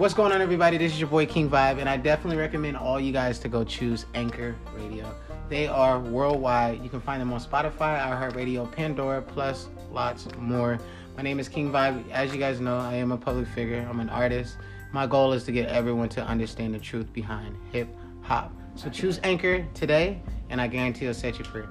What's going on, everybody? This is your boy King Vibe, and I definitely recommend all you guys to go choose Anchor Radio. They are worldwide. You can find them on Spotify, iHeartRadio, Pandora, plus lots more. My name is King Vibe. As you guys know, I am a public figure. I'm an artist. My goal is to get everyone to understand the truth behind hip hop. So choose Anchor today, and I guarantee it'll set you free.